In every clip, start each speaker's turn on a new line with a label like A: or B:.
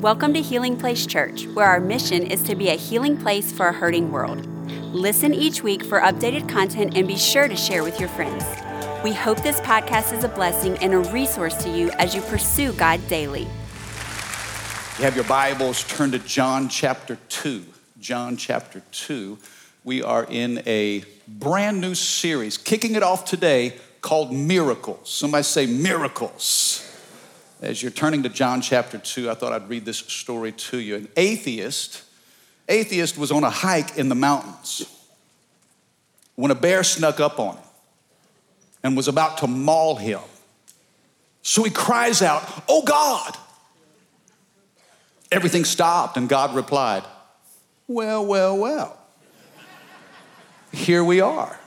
A: Welcome to Healing Place Church, where our mission is to be a healing place for a hurting world. Listen each week for updated content and be sure to share with your friends. We hope this podcast is a blessing and a resource to you as you pursue God daily.
B: You have your Bibles, turn to John chapter 2. John chapter 2. We are in a brand new series, kicking it off today called Miracles. Somebody say miracles. As you're turning to John chapter 2, I thought I'd read this story to you. An atheist, atheist was on a hike in the mountains when a bear snuck up on him and was about to maul him. So he cries out, Oh God! Everything stopped, and God replied, Well, well, well. Here we are.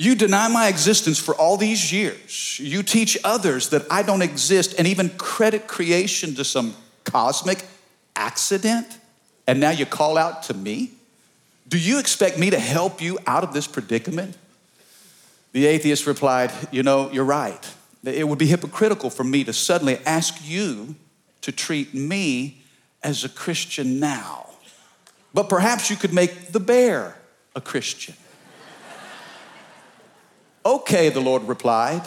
B: You deny my existence for all these years. You teach others that I don't exist and even credit creation to some cosmic accident. And now you call out to me? Do you expect me to help you out of this predicament? The atheist replied, You know, you're right. It would be hypocritical for me to suddenly ask you to treat me as a Christian now. But perhaps you could make the bear a Christian. Okay, the Lord replied.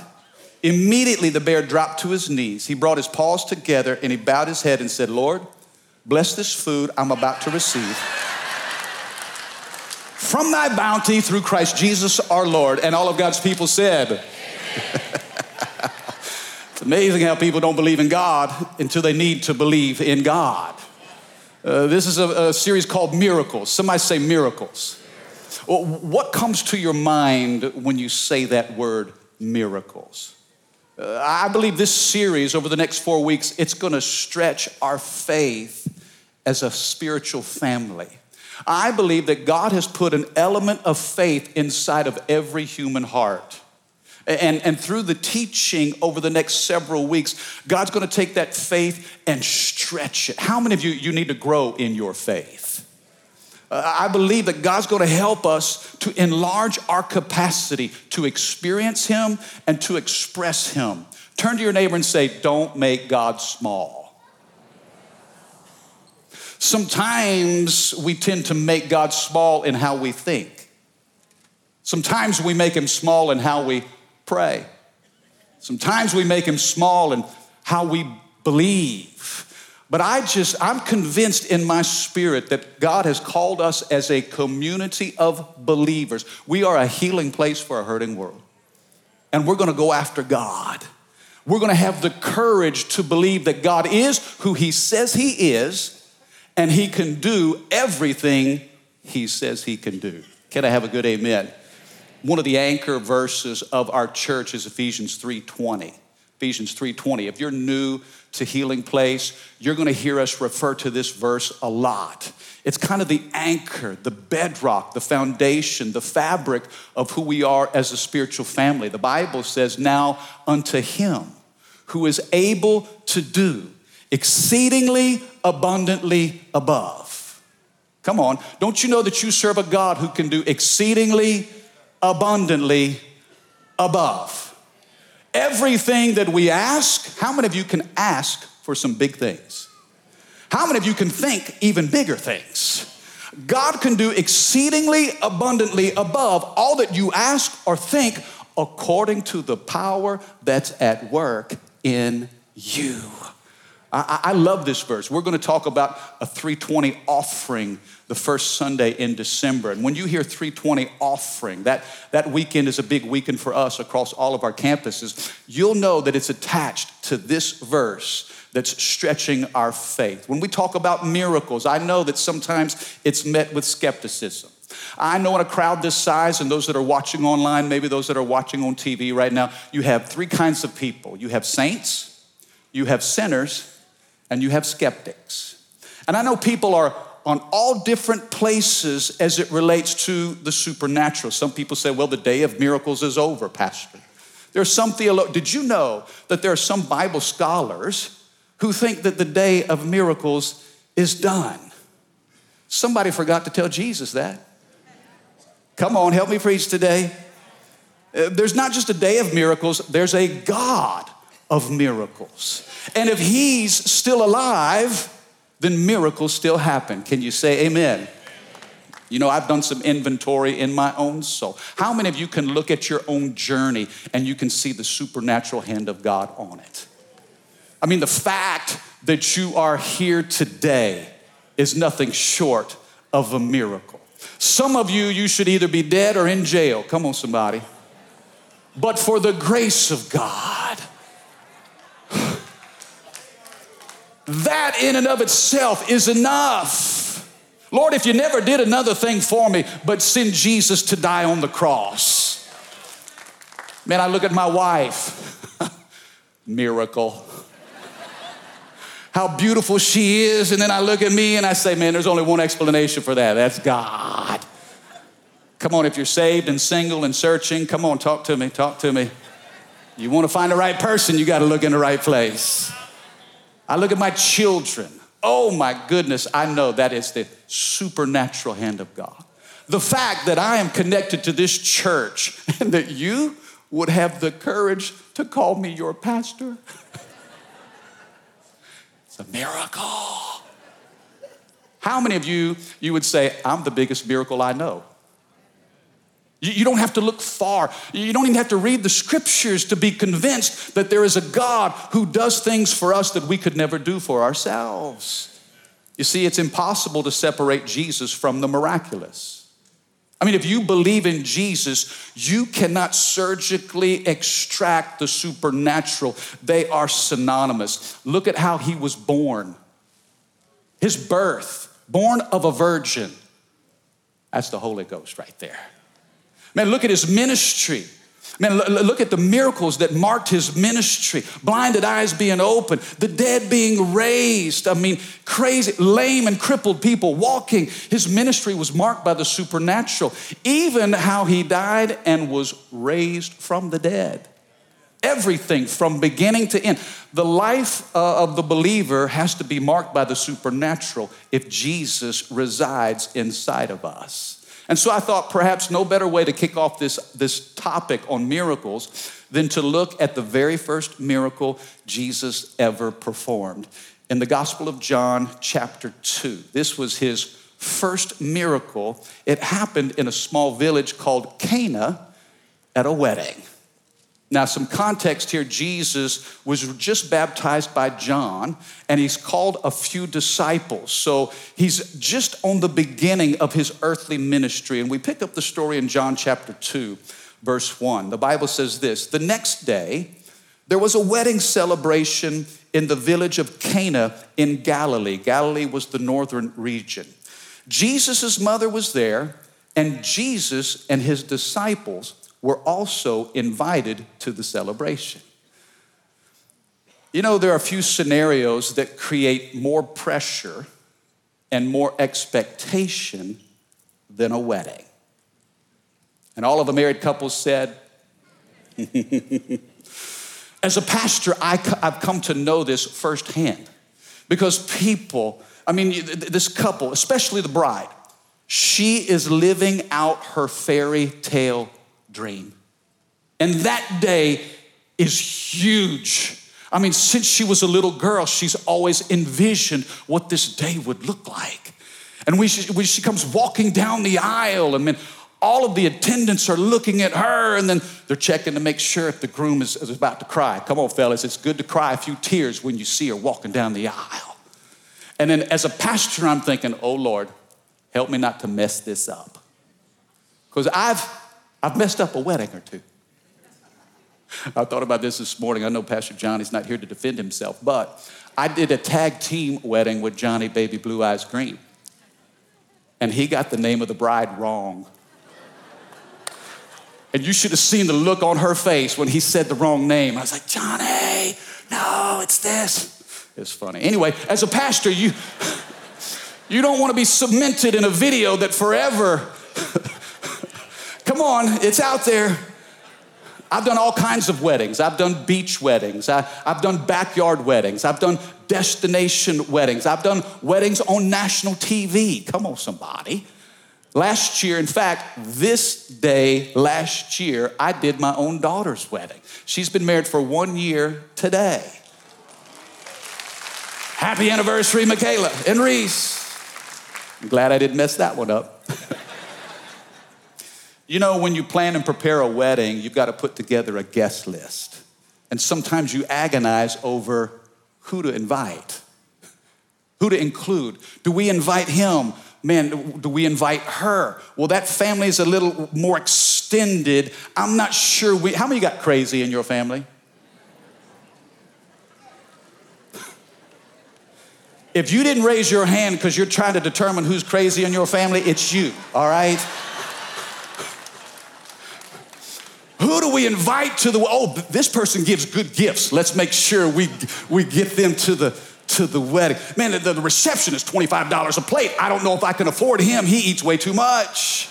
B: Immediately the bear dropped to his knees. He brought his paws together and he bowed his head and said, Lord, bless this food I'm about to receive. From thy bounty through Christ Jesus our Lord. And all of God's people said, It's amazing how people don't believe in God until they need to believe in God. Uh, this is a, a series called Miracles. Somebody say miracles. What comes to your mind when you say that word miracles? Uh, I believe this series over the next four weeks, it's going to stretch our faith as a spiritual family. I believe that God has put an element of faith inside of every human heart. And, and through the teaching over the next several weeks, God's going to take that faith and stretch it. How many of you, you need to grow in your faith? Uh, I believe that God's going to help us to enlarge our capacity to experience Him and to express Him. Turn to your neighbor and say, Don't make God small. Sometimes we tend to make God small in how we think. Sometimes we make him small in how we pray. Sometimes we make him small in how we believe. But I just, I'm convinced in my spirit that God has called us as a community of believers. We are a healing place for a hurting world. And we're gonna go after God. We're gonna have the courage to believe that God is who He says He is, and He can do everything He says He can do. Can I have a good amen? One of the anchor verses of our church is Ephesians 3:20. Ephesians 3:20. If you're new to Healing Place, you're going to hear us refer to this verse a lot. It's kind of the anchor, the bedrock, the foundation, the fabric of who we are as a spiritual family. The Bible says, "Now unto him who is able to do exceedingly abundantly above." Come on, don't you know that you serve a God who can do exceedingly abundantly above? Everything that we ask, how many of you can ask for some big things? How many of you can think even bigger things? God can do exceedingly abundantly above all that you ask or think according to the power that's at work in you. I, I love this verse. We're going to talk about a 320 offering the first Sunday in December. And when you hear 320 offering, that, that weekend is a big weekend for us across all of our campuses, you'll know that it's attached to this verse that's stretching our faith. When we talk about miracles, I know that sometimes it's met with skepticism. I know in a crowd this size, and those that are watching online, maybe those that are watching on TV right now, you have three kinds of people you have saints, you have sinners, and you have skeptics. And I know people are on all different places as it relates to the supernatural. Some people say, well, the day of miracles is over, Pastor. There are some theologians, did you know that there are some Bible scholars who think that the day of miracles is done? Somebody forgot to tell Jesus that. Come on, help me preach today. Uh, there's not just a day of miracles, there's a God of miracles. And if he's still alive, then miracles still happen. Can you say amen? You know, I've done some inventory in my own soul. How many of you can look at your own journey and you can see the supernatural hand of God on it? I mean, the fact that you are here today is nothing short of a miracle. Some of you, you should either be dead or in jail. Come on, somebody. But for the grace of God, that in and of itself is enough. Lord, if you never did another thing for me but send Jesus to die on the cross. Man, I look at my wife, miracle. How beautiful she is, and then I look at me and I say, man, there's only one explanation for that. That's God. Come on, if you're saved and single and searching, come on, talk to me, talk to me. You want to find the right person, you got to look in the right place. I look at my children. Oh my goodness, I know that is the supernatural hand of God. The fact that I am connected to this church and that you would have the courage to call me your pastor. it's a miracle. How many of you you would say I'm the biggest miracle I know? You don't have to look far. You don't even have to read the scriptures to be convinced that there is a God who does things for us that we could never do for ourselves. You see, it's impossible to separate Jesus from the miraculous. I mean, if you believe in Jesus, you cannot surgically extract the supernatural. They are synonymous. Look at how he was born. His birth, born of a virgin. That's the Holy Ghost right there. Man, look at his ministry. Man, look at the miracles that marked his ministry. Blinded eyes being opened, the dead being raised. I mean, crazy, lame and crippled people walking. His ministry was marked by the supernatural. Even how he died and was raised from the dead. Everything from beginning to end. The life uh, of the believer has to be marked by the supernatural if Jesus resides inside of us. And so I thought perhaps no better way to kick off this, this topic on miracles than to look at the very first miracle Jesus ever performed. In the Gospel of John, chapter 2. This was his first miracle. It happened in a small village called Cana at a wedding. Now, some context here Jesus was just baptized by John, and he's called a few disciples. So he's just on the beginning of his earthly ministry. And we pick up the story in John chapter 2, verse 1. The Bible says this The next day, there was a wedding celebration in the village of Cana in Galilee. Galilee was the northern region. Jesus' mother was there, and Jesus and his disciples were also invited to the celebration. You know, there are a few scenarios that create more pressure and more expectation than a wedding. And all of the married couples said, As a pastor, I, have come to know this firsthand because people, I mean, this couple, especially the bride, she is living out her fairy tale dream. And that day is huge. I mean, since she was a little girl, she's always envisioned what this day would look like. And when she, when she comes walking down the aisle, and then all of the attendants are looking at her, and then they're checking to make sure if the groom is, is about to cry. Come on, fellas, it's good to cry a few tears when you see her walking down the aisle. And then as a pastor, I'm thinking, oh Lord, help me not to mess this up. Because I've I've messed up a wedding or two. I thought about this this morning. I know Pastor Johnny's not here to defend himself, but I did a tag team wedding with Johnny Baby Blue Eyes Green. And he got the name of the bride wrong. And you should have seen the look on her face when he said the wrong name. I was like, Johnny, no, it's this. It's funny. Anyway, as a pastor, you you don't want to be cemented in a video that forever on, it's out there. I've done all kinds of weddings. I've done beach weddings. I, have done backyard weddings. I've done destination weddings. I've done weddings on national TV. Come on, somebody. Last year, in fact, this day last year, I did my own daughter's wedding. She's been married for one year today. Happy anniversary, Michaela and Reese. I'm glad I didn't mess that one up. you know, when you plan and prepare a wedding, you've got to put together a guest list. And sometimes you agonize over who to invite, who to include. Do we invite him? man, do we invite her? Well, that family is a little more extended. I'm not sure we, how many got crazy in your family? If you didn't raise your hand because you're trying to determine who's crazy in your family, it's you, all right? Who do we invite to the, oh, this person gives good gifts. Let's make sure we, we get them to the, to the wedding. Man, the, the reception is $25 a plate. I don't know if I can afford him. He eats way too much.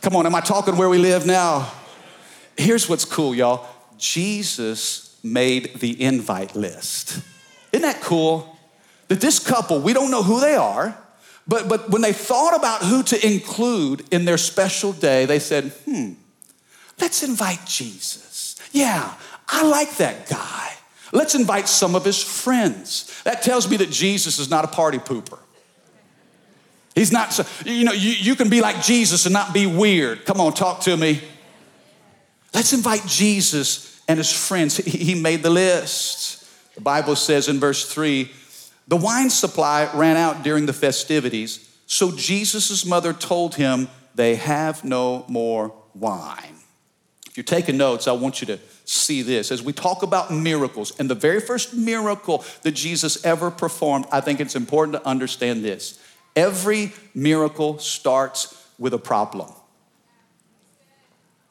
B: Come on, am I talking where we live now? Here's what's cool, y'all. Jesus made the invite list. Isn't that cool? That this couple, we don't know who they are, but, but when they thought about who to include in their special day, they said, hmm, let's invite Jesus. Yeah, I like that guy. Let's invite some of his friends. That tells me that Jesus is not a party pooper. He's not, so, you know, you, you can be like Jesus and not be weird. Come on, talk to me. Let's invite Jesus and his friends. He made the list. The Bible says in verse 3 the wine supply ran out during the festivities, so Jesus' mother told him, They have no more wine. If you're taking notes, I want you to see this. As we talk about miracles, and the very first miracle that Jesus ever performed, I think it's important to understand this. Every miracle starts with a problem.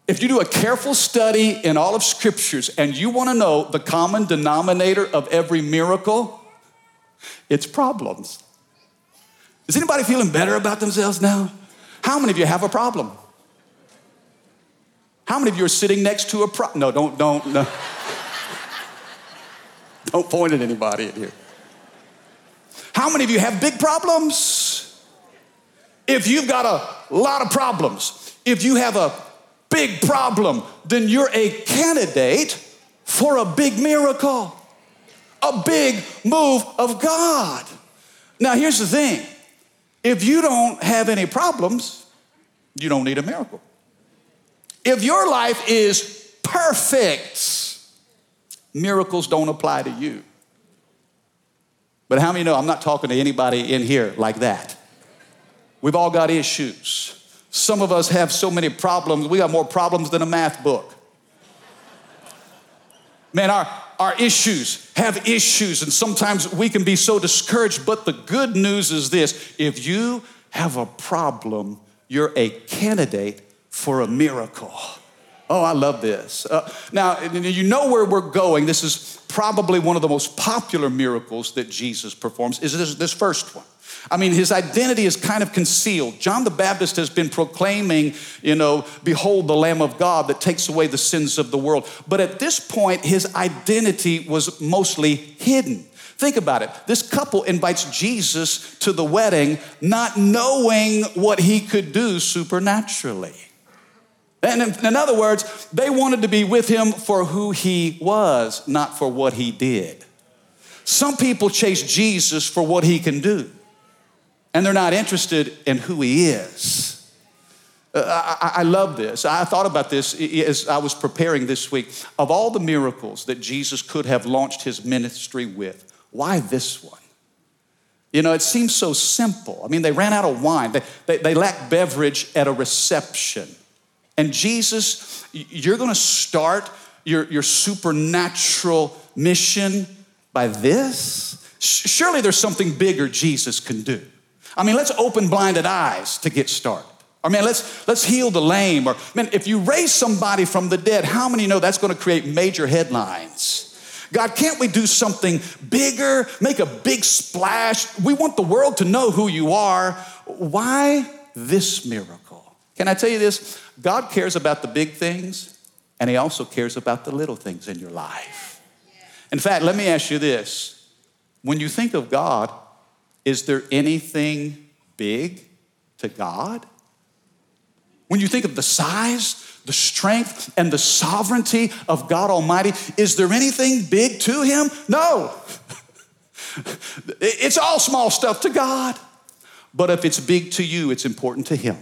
B: If you do a careful study in all of scriptures and you want to know the common denominator of every miracle, it's problems. Is anybody feeling better about themselves now? How many of you have a problem? How many of you are sitting next to a pro? No, don't, don't, no. don't point at anybody in here. How many of you have big problems? If you've got a lot of problems, if you have a big problem, then you're a candidate for a big miracle, a big move of God. Now, here's the thing if you don't have any problems, you don't need a miracle. If your life is perfect, miracles don't apply to you. But how many know I'm not talking to anybody in here like that? We've all got issues. Some of us have so many problems, we got more problems than a math book. Man, our, our issues have issues, and sometimes we can be so discouraged. But the good news is this if you have a problem, you're a candidate for a miracle. Oh, I love this. Uh, now, you know where we're going. This is probably one of the most popular miracles that Jesus performs, is this, this first one. I mean, his identity is kind of concealed. John the Baptist has been proclaiming, you know, behold the Lamb of God that takes away the sins of the world. But at this point, his identity was mostly hidden. Think about it. This couple invites Jesus to the wedding, not knowing what he could do supernaturally. And in, in, other words, they wanted to be with him for who he was, not for what he did. Some people chase Jesus for what he can do, and they're not interested in who he is. Uh, I, I, love this. I thought about this as I was preparing this week. Of all the miracles that Jesus could have launched his ministry with, why this one? You know, it seems so simple. I mean, they ran out of wine, they, they, they lacked beverage at a reception. And Jesus, you're gonna start your, your supernatural mission by this? Surely there's something bigger Jesus can do. I mean, let's open blinded eyes to get started. Or man, let's let's heal the lame. Or man, if you raise somebody from the dead, how many know that's going to create major headlines? God, can't we do something bigger? Make a big splash. We want the world to know who you are. Why this miracle? Can I tell you this? God cares about the big things, and He also cares about the little things in your life. In fact, let me ask you this when you think of God, is there anything big to God? When you think of the size, the strength, and the sovereignty of God Almighty, is there anything big to Him? No. It's all small stuff to God. But if it's big to you, it's important to Him.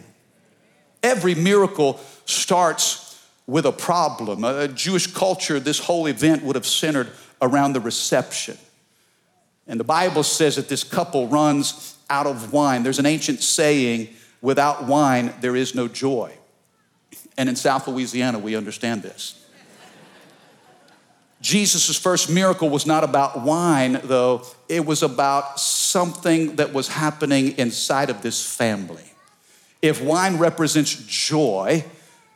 B: Every miracle starts with a problem. A Jewish culture, this whole event would have centered around the reception. And the Bible says that this couple runs out of wine. There's an ancient saying without wine, there is no joy. And in South Louisiana, we understand this. Jesus' first miracle was not about wine, though, it was about something that was happening inside of this family. If wine represents joy,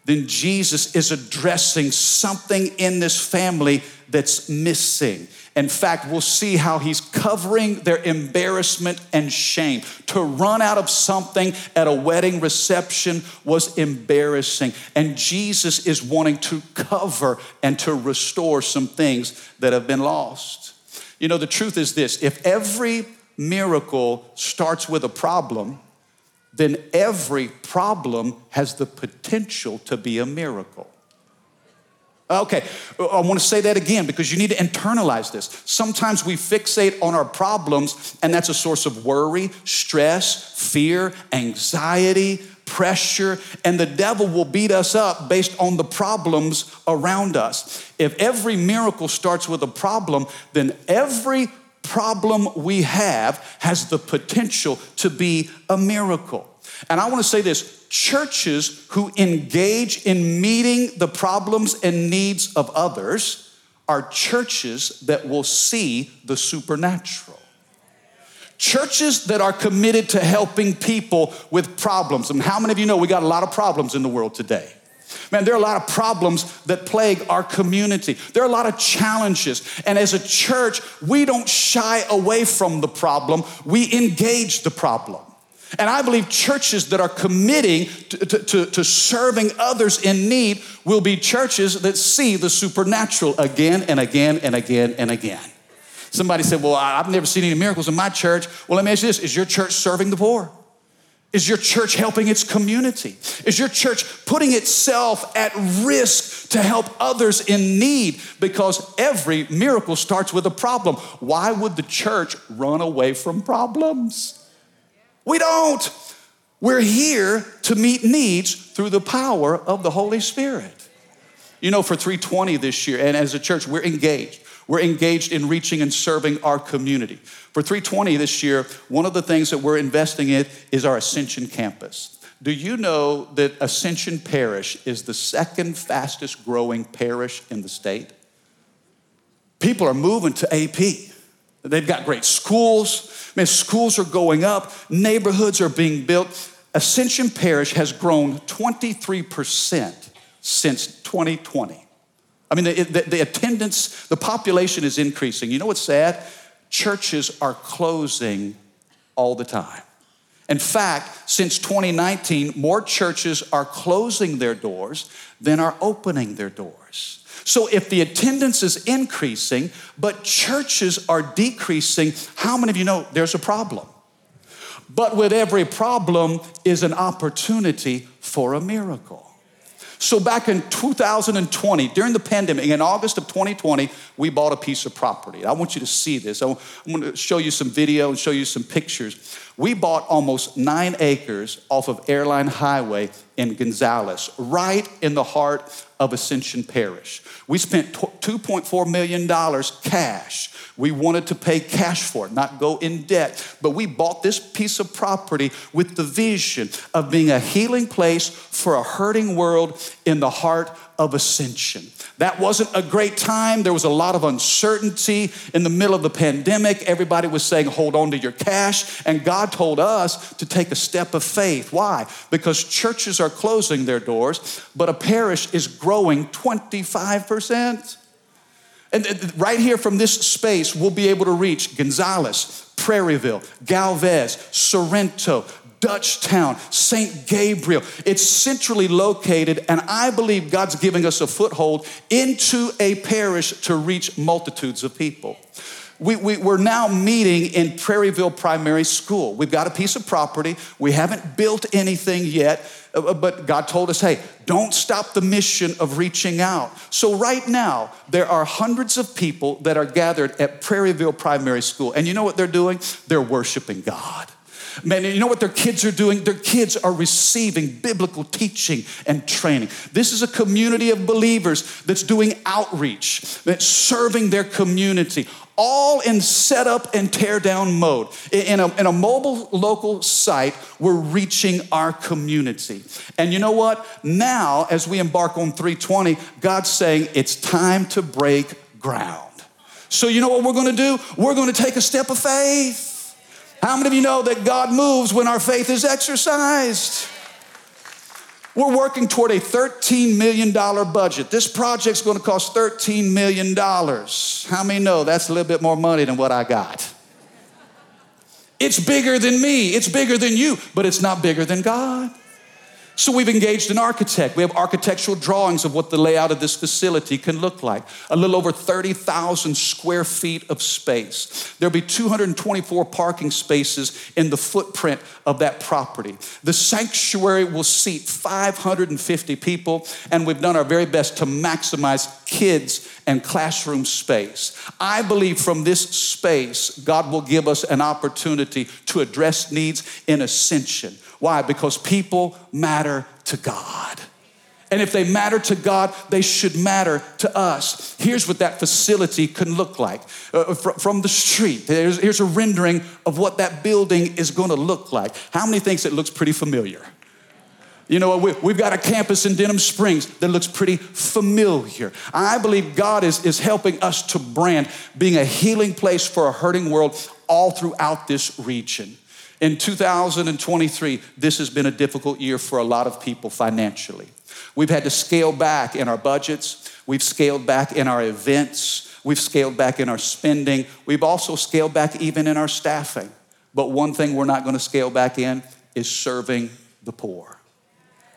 B: then Jesus is addressing something in this family that's missing. In fact, we'll see how he's covering their embarrassment and shame. To run out of something at a wedding reception was embarrassing. And Jesus is wanting to cover and to restore some things that have been lost. You know, the truth is this if every miracle starts with a problem, then every problem has the potential to be a miracle. Okay, I want to say that again because you need to internalize this. Sometimes we fixate on our problems, and that's a source of worry, stress, fear, anxiety, pressure, and the devil will beat us up based on the problems around us. If every miracle starts with a problem, then every problem we have has the potential to be a miracle. And I want to say this churches who engage in meeting the problems and needs of others are churches that will see the supernatural. Churches that are committed to helping people with problems. And how many of you know we got a lot of problems in the world today? Man, there are a lot of problems that plague our community. There are a lot of challenges. And as a church, we don't shy away from the problem, we engage the problem. And I believe churches that are committing to, to, to, serving others in need will be churches that see the supernatural again and again and again and again. Somebody said, Well, I've never seen any miracles in my church. Well, let me ask you this Is your church serving the poor? Is your church helping its community? Is your church putting itself at risk to help others in need? Because every miracle starts with a problem. Why would the church run away from problems? We don't. We're here to meet needs through the power of the Holy Spirit. You know, for 320 this year, and as a church, we're engaged. We're engaged in reaching and serving our community. For 320 this year, one of the things that we're investing in is our Ascension campus. Do you know that Ascension Parish is the second fastest growing parish in the state? People are moving to AP. They've got great schools. Man, schools are going up, neighborhoods are being built. Ascension Parish has grown 23% since 2020. I mean, the, the, the, attendance, the population is increasing. You know what's sad? Churches are closing all the time. In fact, since 2019, more churches are closing their doors than are opening their doors. So if the attendance is increasing, but churches are decreasing, how many of you know there's a problem? But with every problem is an opportunity for a miracle. So back in 2020, during the pandemic, in August of 2020, we bought a piece of property. I want you to see this. I'm going to show you some video and show you some pictures. We bought almost nine acres off of Airline Highway in Gonzales, right in the heart of Ascension Parish. We spent $2.4 million cash. We wanted to pay cash for it, not go in debt. But we bought this piece of property with the vision of being a healing place for a hurting world in the heart of ascension. That wasn't a great time. There was a lot of uncertainty in the middle of the pandemic. Everybody was saying, hold on to your cash. And God told us to take a step of faith. Why? Because churches are closing their doors, but a parish is growing 25%. And right here from this space, we'll be able to reach Gonzales, Prairieville, Galvez, Sorrento, Dutchtown, St. Gabriel. It's centrally located, and I believe God's giving us a foothold into a parish to reach multitudes of people. we, we, we're now meeting in Prairieville Primary School. We've got a piece of property. We haven't built anything yet, uh, uh, but God told us, hey, don't stop the mission of reaching out. So, right now, there are hundreds of people that are gathered at Prairieville Primary School. And you know what they're doing? They're worshiping God. Man, you know what their kids are doing? Their kids are receiving biblical teaching and training. This is a community of believers that's doing outreach, that's serving their community, all in setup and tear down mode. In a, in a mobile local site, we're reaching our community. And you know what? Now, as we embark on 320, God's saying it's time to break ground. So, you know what we're gonna do? We're gonna take a step of faith. How many of you know that God moves when our faith is exercised? We're working toward a $13 million budget. This project's gonna cost $13 million. How many know that's a little bit more money than what I got? It's bigger than me, it's bigger than you, but it's not bigger than God. So we've engaged an architect. We have architectural drawings of what the layout of this facility can look like. A little over 30,000 square feet of space. There'll be 224 parking spaces in the footprint of that property. The sanctuary will seat 550 people, and we've done our very best to maximize kids and classroom space. I believe from this space, God will give us an opportunity to address needs in ascension why? Because people matter to God. And if they matter to God, they should matter to us. Here's what that facility can look like uh, from the street. Here's, here's a rendering of what that building is going to look like. How many thinks it looks pretty familiar? You know, we, we've got a campus in Denham Springs that looks pretty familiar. I believe God is, is helping us to brand being a healing place for a hurting world all throughout this region. In 2023, this has been a difficult year for a lot of people financially. We've had to scale back in our budgets, we've scaled back in our events, we've scaled back in our spending, we've also scaled back even in our staffing. But one thing we're not gonna scale back in is serving the poor.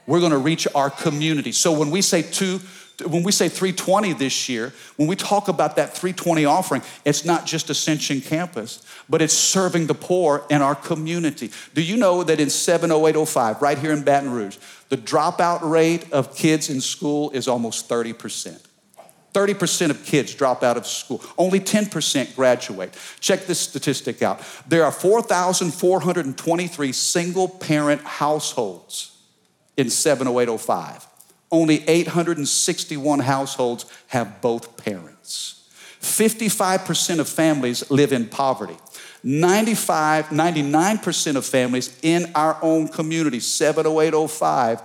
B: We're gonna reach our community. So when we say two, when we say 320 this year, when we talk about that 320 offering, it's not just Ascension Campus, but it's serving the poor in our community. Do you know that in 70805, right here in Baton Rouge, the dropout rate of kids in school is almost 30%? 30% of kids drop out of school. Only 10% graduate. Check this statistic out. There are 4,423 single parent households in 70805 only 861 households have both parents. 55% of families live in poverty. 95, 99% of families in our own community, 70805,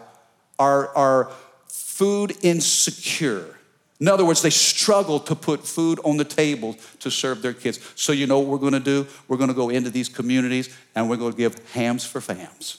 B: are, are food insecure. In other words, they struggle to put food on the table to serve their kids. So, you know what we're gonna do? We're gonna go into these communities and we're gonna give hams for fams.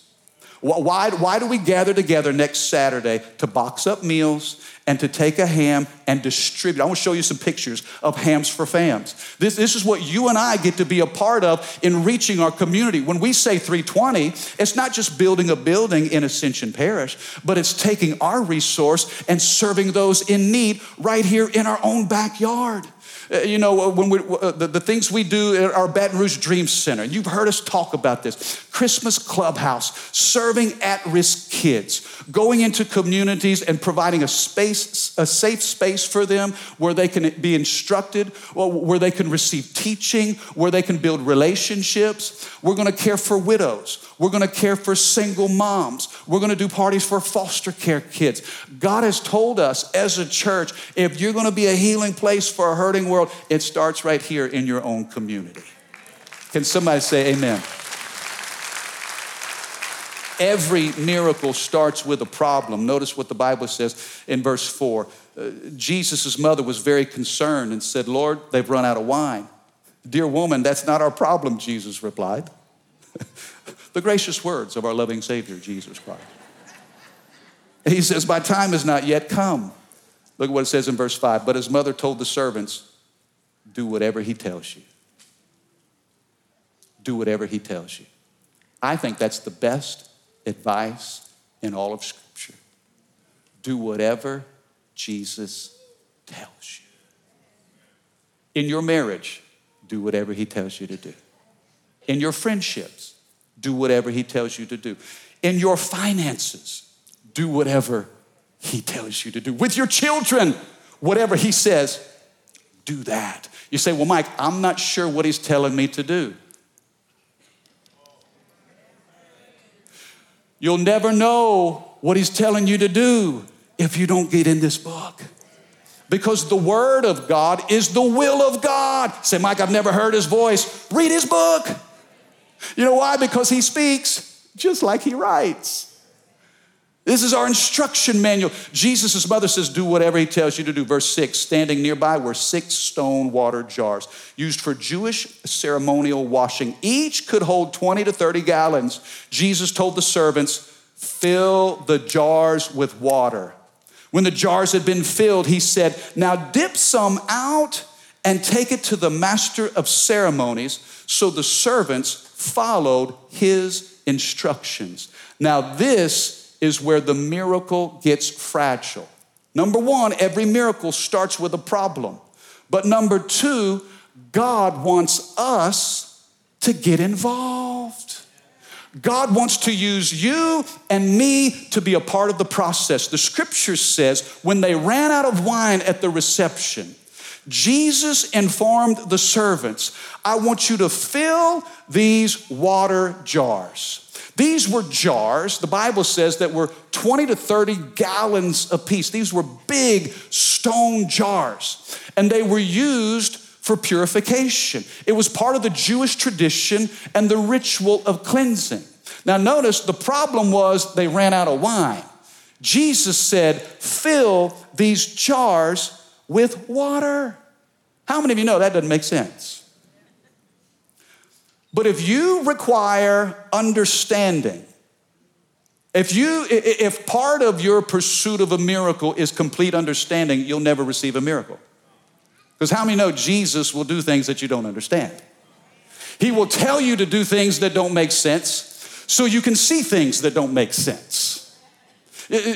B: Why, why do we gather together next Saturday to box up meals and to take a ham and distribute? I want to show you some pictures of hams for fams. This, this is what you and I get to be a part of in reaching our community. When we say 320, it's not just building a building in Ascension Parish, but it's taking our resource and serving those in need right here in our own backyard. Uh, you know, uh, when we, uh, the, the things we do at our Baton Rouge Dream Center, you've heard us talk about this. Christmas Clubhouse, serving at risk kids, going into communities and providing a space, a safe space for them where they can be instructed, where they can receive teaching, where they can build relationships. We're gonna care for widows. We're gonna care for single moms. We're gonna do parties for foster care kids. God has told us as a church if you're gonna be a healing place for a hurting world, it starts right here in your own community. Can somebody say amen? Every miracle starts with a problem. Notice what the Bible says in verse 4. Uh, Jesus' mother was very concerned and said, Lord, they've run out of wine. Dear woman, that's not our problem, Jesus replied. the gracious words of our loving Savior, Jesus Christ. He says, My time has not yet come. Look at what it says in verse 5. But his mother told the servants, Do whatever he tells you. Do whatever he tells you. I think that's the best advice in all of Scripture. Do whatever Jesus tells you. In your marriage, do whatever He tells you to do. In your friendships, do whatever He tells you to do. In your finances, do whatever He tells you to do. With your children, whatever He says, do that. You say, Well, Mike, I'm not sure what He's telling me to do. You'll never know what He's telling you to do if you don't get in this book. Because the Word of God is the will of God. Say, Mike, I've never heard His voice. Read His book. You know why? Because He speaks just like He writes. This is our instruction manual. Jesus' mother says, Do whatever he tells you to do. Verse 6 Standing nearby were six stone water jars used for Jewish ceremonial washing. Each could hold 20 to 30 gallons. Jesus told the servants, Fill the jars with water. When the jars had been filled, he said, Now dip some out and take it to the master of ceremonies. So the servants followed his instructions. Now, this is where the miracle gets fragile. Number one, every miracle starts with a problem. But number two, God wants us to get involved. God wants to use you and me to be a part of the process. The scripture says when they ran out of wine at the reception, Jesus informed the servants, I want you to fill these water jars. These were jars, the Bible says, that were 20 to 30 gallons apiece. These were big stone jars, and they were used for purification. It was part of the Jewish tradition and the ritual of cleansing. Now, notice the problem was they ran out of wine. Jesus said, Fill these jars with water. How many of you know that doesn't make sense? But if you require understanding, if you if part of your pursuit of a miracle is complete understanding, you'll never receive a miracle. Because how many know Jesus will do things that you don't understand? He will tell you to do things that don't make sense so you can see things that don't make sense.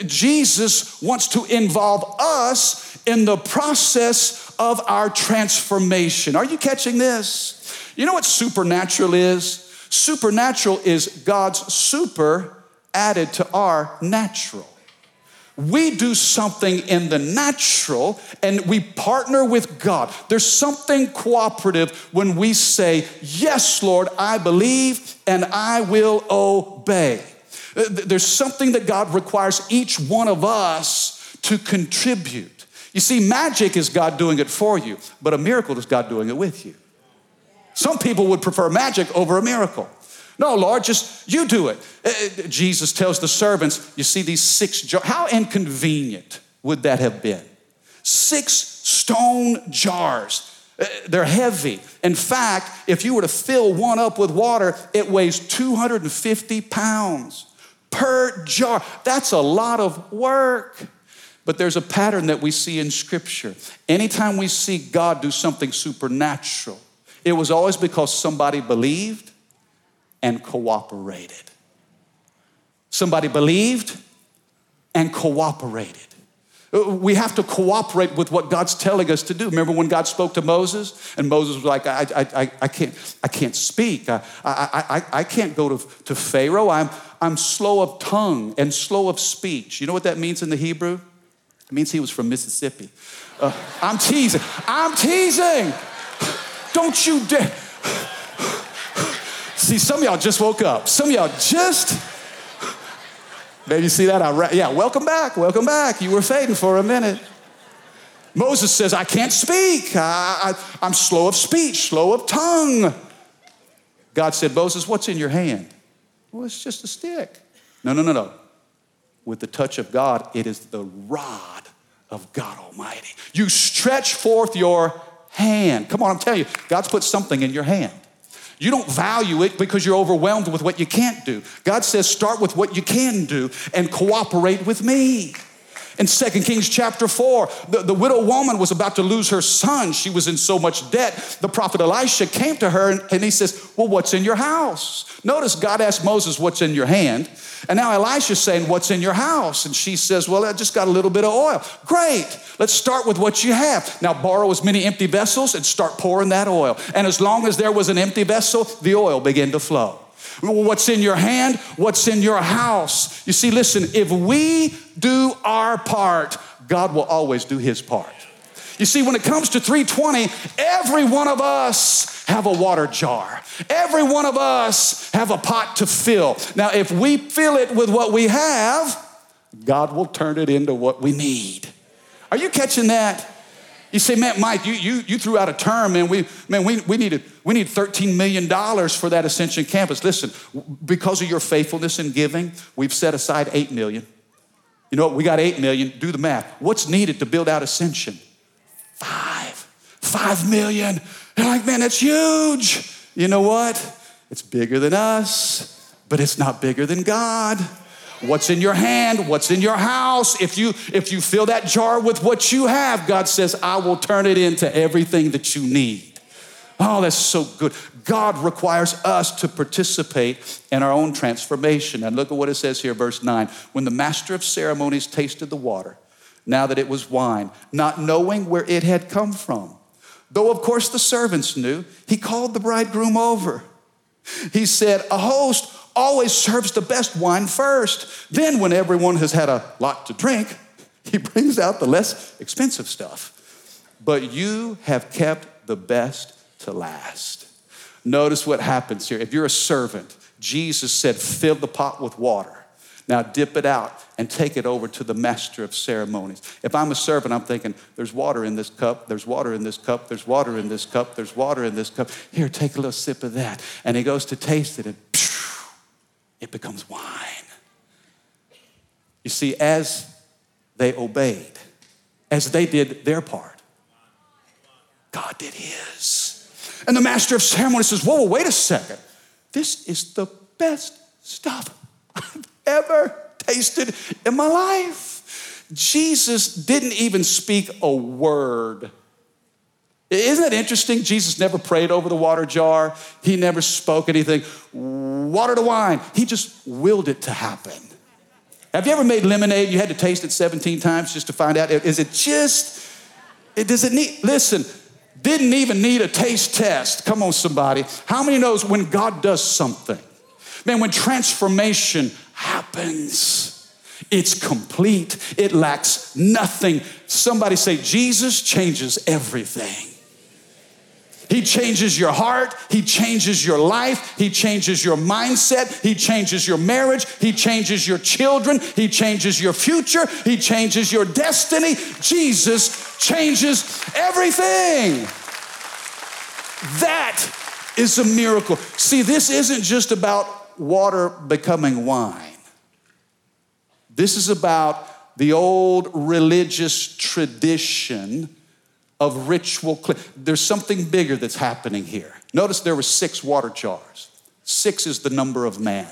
B: Jesus wants to involve us in the process of our transformation. Are you catching this? You know what supernatural is? Supernatural is God's super added to our natural. We do something in the natural and we partner with God. There's something cooperative when we say, Yes, Lord, I believe and I will obey. There's something that God requires each one of us to contribute. You see, magic is God doing it for you, but a miracle is God doing it with you. Some people would prefer magic over a miracle. No, Lord, just you do it. Uh, uh, Jesus tells the servants, You see these six jars. How inconvenient would that have been? Six stone jars. Uh, they're heavy. In fact, if you were to fill one up with water, it weighs 250 pounds per jar. That's a lot of work. But there's a pattern that we see in Scripture. Anytime we see God do something supernatural, it was always because somebody believed and cooperated. Somebody believed and cooperated. We have to cooperate with what God's telling us to do. Remember when God spoke to Moses and Moses was like, I, I, I, I can't, I can't speak. I, I, I, I can't go to, to Pharaoh. I'm, I'm slow of tongue and slow of speech. You know what that means in the Hebrew? It means he was from Mississippi. Uh, I'm teasing. I'm teasing. Don't you dare. See, some of y'all just woke up. Some of y'all just. Maybe see that? I, yeah, welcome back. Welcome back. You were fading for a minute. Moses says, I can't speak. I, I, I'm slow of speech, slow of tongue. God said, Moses, what's in your hand? Well, it's just a stick. No, no, no, no. With the touch of God, it is the rod of God Almighty. You stretch forth your hand. Come on, I'm telling you, God's put something in your hand. You don't value it because you're overwhelmed with what you can't do. God says, start with what you can do and cooperate with me. In 2 Kings chapter 4, the, the widow woman was about to lose her son. She was in so much debt. The prophet Elisha came to her and, and he says, Well, what's in your house? Notice God asked Moses, What's in your hand? And now Elisha's saying, What's in your house? And she says, Well, I just got a little bit of oil. Great. Let's start with what you have. Now borrow as many empty vessels and start pouring that oil. And as long as there was an empty vessel, the oil began to flow. What's in your hand? What's in your house? You see, listen, if we do our part, God will always do his part. You see, when it comes to 320, every one of us have a water jar. Every one of us have a pot to fill. Now, if we fill it with what we have, God will turn it into what we need. Are you catching that? You say, man, Mike, you, you, you threw out a term, man. We, man, we, we, needed, we need $13 million for that Ascension campus. Listen, because of your faithfulness in giving, we've set aside 8 million. You know what? We got 8 million. Do the math. What's needed to build out Ascension? Five. Five million. They're like, man, that's huge. You know what? It's bigger than us, but it's not bigger than God what's in your hand what's in your house if you if you fill that jar with what you have god says i will turn it into everything that you need oh that's so good god requires us to participate in our own transformation and look at what it says here verse 9 when the master of ceremonies tasted the water now that it was wine not knowing where it had come from though of course the servants knew he called the bridegroom over he said a host always serves the best wine first. Then, when everyone has had a lot to drink, he brings out the less expensive stuff. But you have kept the best to last. Notice what happens here. If you're a servant, Jesus said, fill the pot with water. Now dip it out and take it over to the master of ceremonies. If I'm a servant, I'm thinking, there's water in this cup, there's water in this cup, there's water in this cup, there's water in this cup. Here, take a little sip of that. And he goes to taste it, and it becomes wine. You see, as they obeyed, as they did their part, God did his. And the master of ceremonies says, Whoa, wait a second. This is the best stuff I've ever tasted in my life. Jesus didn't even speak a word isn't that interesting? Jesus never prayed over the water jar. He never spoke anything. Water to wine. He just willed it to happen. Have you ever made lemonade? You had to taste it 17 times just to find out. Is it just, it, does it need, listen, didn't even need a taste test. Come on, somebody. How many knows when God does something? Man, when transformation happens, it's complete. It lacks nothing. Somebody say, Jesus changes everything. He changes your heart. He changes your life. He changes your mindset. He changes your marriage. He changes your children. He changes your future. He changes your destiny. Jesus changes everything. That is a miracle. See, this isn't just about water becoming wine, this is about the old religious tradition of ritual. There's something bigger that's happening here. Notice there were six water jars. Six is the number of man.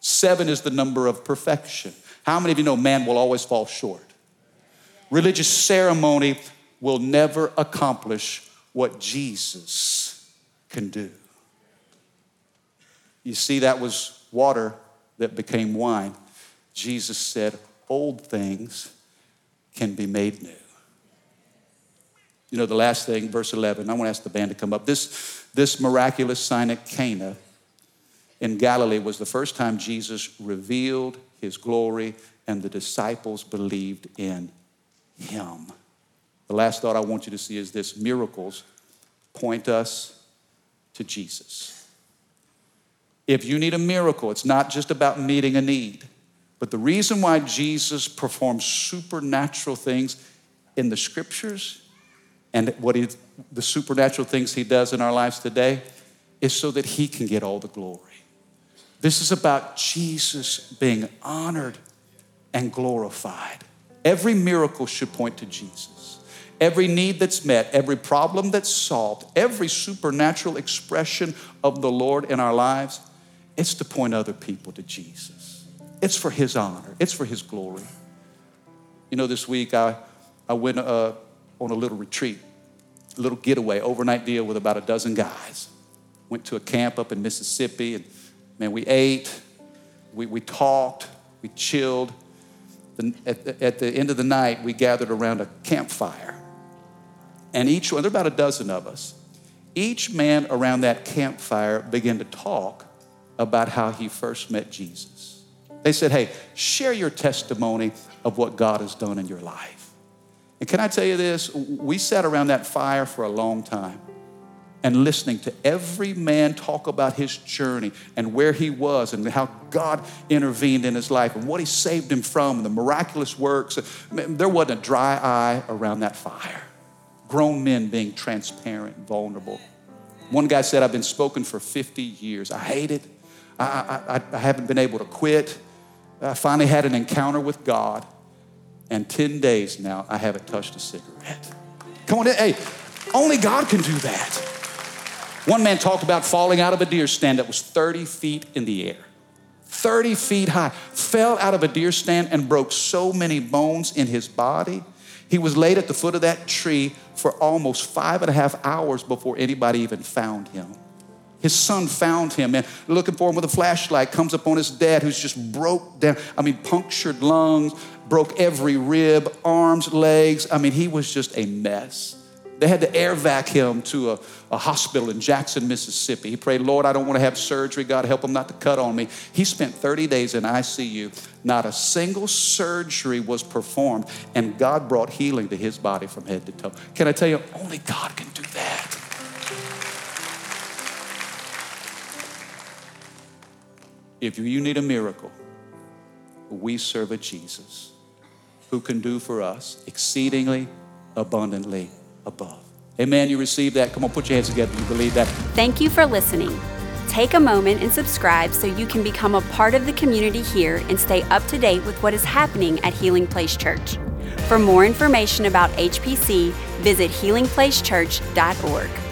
B: Seven is the number of perfection. How many of you know man will always fall short? Religious ceremony will never accomplish what Jesus can do. You see, that was water that became wine. Jesus said, Old things can be made new. You know, the last thing, verse 11, I want to ask the band to come up. This, this miraculous sign at Cana in Galilee was the first time Jesus revealed his glory and the disciples believed in him. The last thought I want you to see is this miracles point us to Jesus. If you need a miracle, it's not just about meeting a need, but the reason why Jesus performs supernatural things in the scriptures and what he, the supernatural things he does in our lives today is so that he can get all the glory. This is about Jesus being honored and glorified. Every miracle should point to Jesus. Every need that's met, every problem that's solved, every supernatural expression of the Lord in our lives, it's to point other people to Jesus. It's for his honor, it's for his glory. You know, this week I, I went uh, on a little retreat, a little getaway, overnight deal with about a dozen guys. Went to a camp up in Mississippi, and man, we ate, we, we talked, we chilled. The, at, the, at the end of the night, we gathered around a campfire. And each one, there were about a dozen of us, each man around that campfire began to talk about how he first met Jesus. They said, Hey, share your testimony of what God has done in your life. And can I tell you this? We sat around that fire for a long time and listening to every man talk about his journey and where he was and how God intervened in his life and what he saved him from and the miraculous works. There wasn't a dry eye around that fire. Grown men being transparent vulnerable. One guy said, I've been spoken for 50 years. I hate it. I, I, I haven't been able to quit. I finally had an encounter with God, and 10 days now I haven't touched a cigarette. Come on, hey, only God can do that. One man talked about falling out of a deer stand that was 30 feet in the air. 30 feet high, fell out of a deer stand and broke so many bones in his body. He was laid at the foot of that tree for almost five and a half hours before anybody even found him. His son found him and looking for him with a flashlight comes upon his dad who's just broke down. I mean, punctured lungs, broke every rib, arms, legs. I mean, he was just a mess. They had to air vac him to a, a, hospital in Jackson, Mississippi. He prayed, Lord, I don't want to have surgery. God, help him not to cut on me. He spent 30 days in ICU. Not a single surgery was performed, and God brought healing to his body from head to toe. Can I tell you, only God can do that. If you need a miracle, we serve a Jesus who can do for us exceedingly abundantly above. Amen. You receive that. Come on, put your hands together. You believe that.
A: Thank you for listening. Take a moment and subscribe so you can become a part of the community here and stay up to date with what is happening at Healing Place Church. For more information about HPC, visit healingplacechurch.org.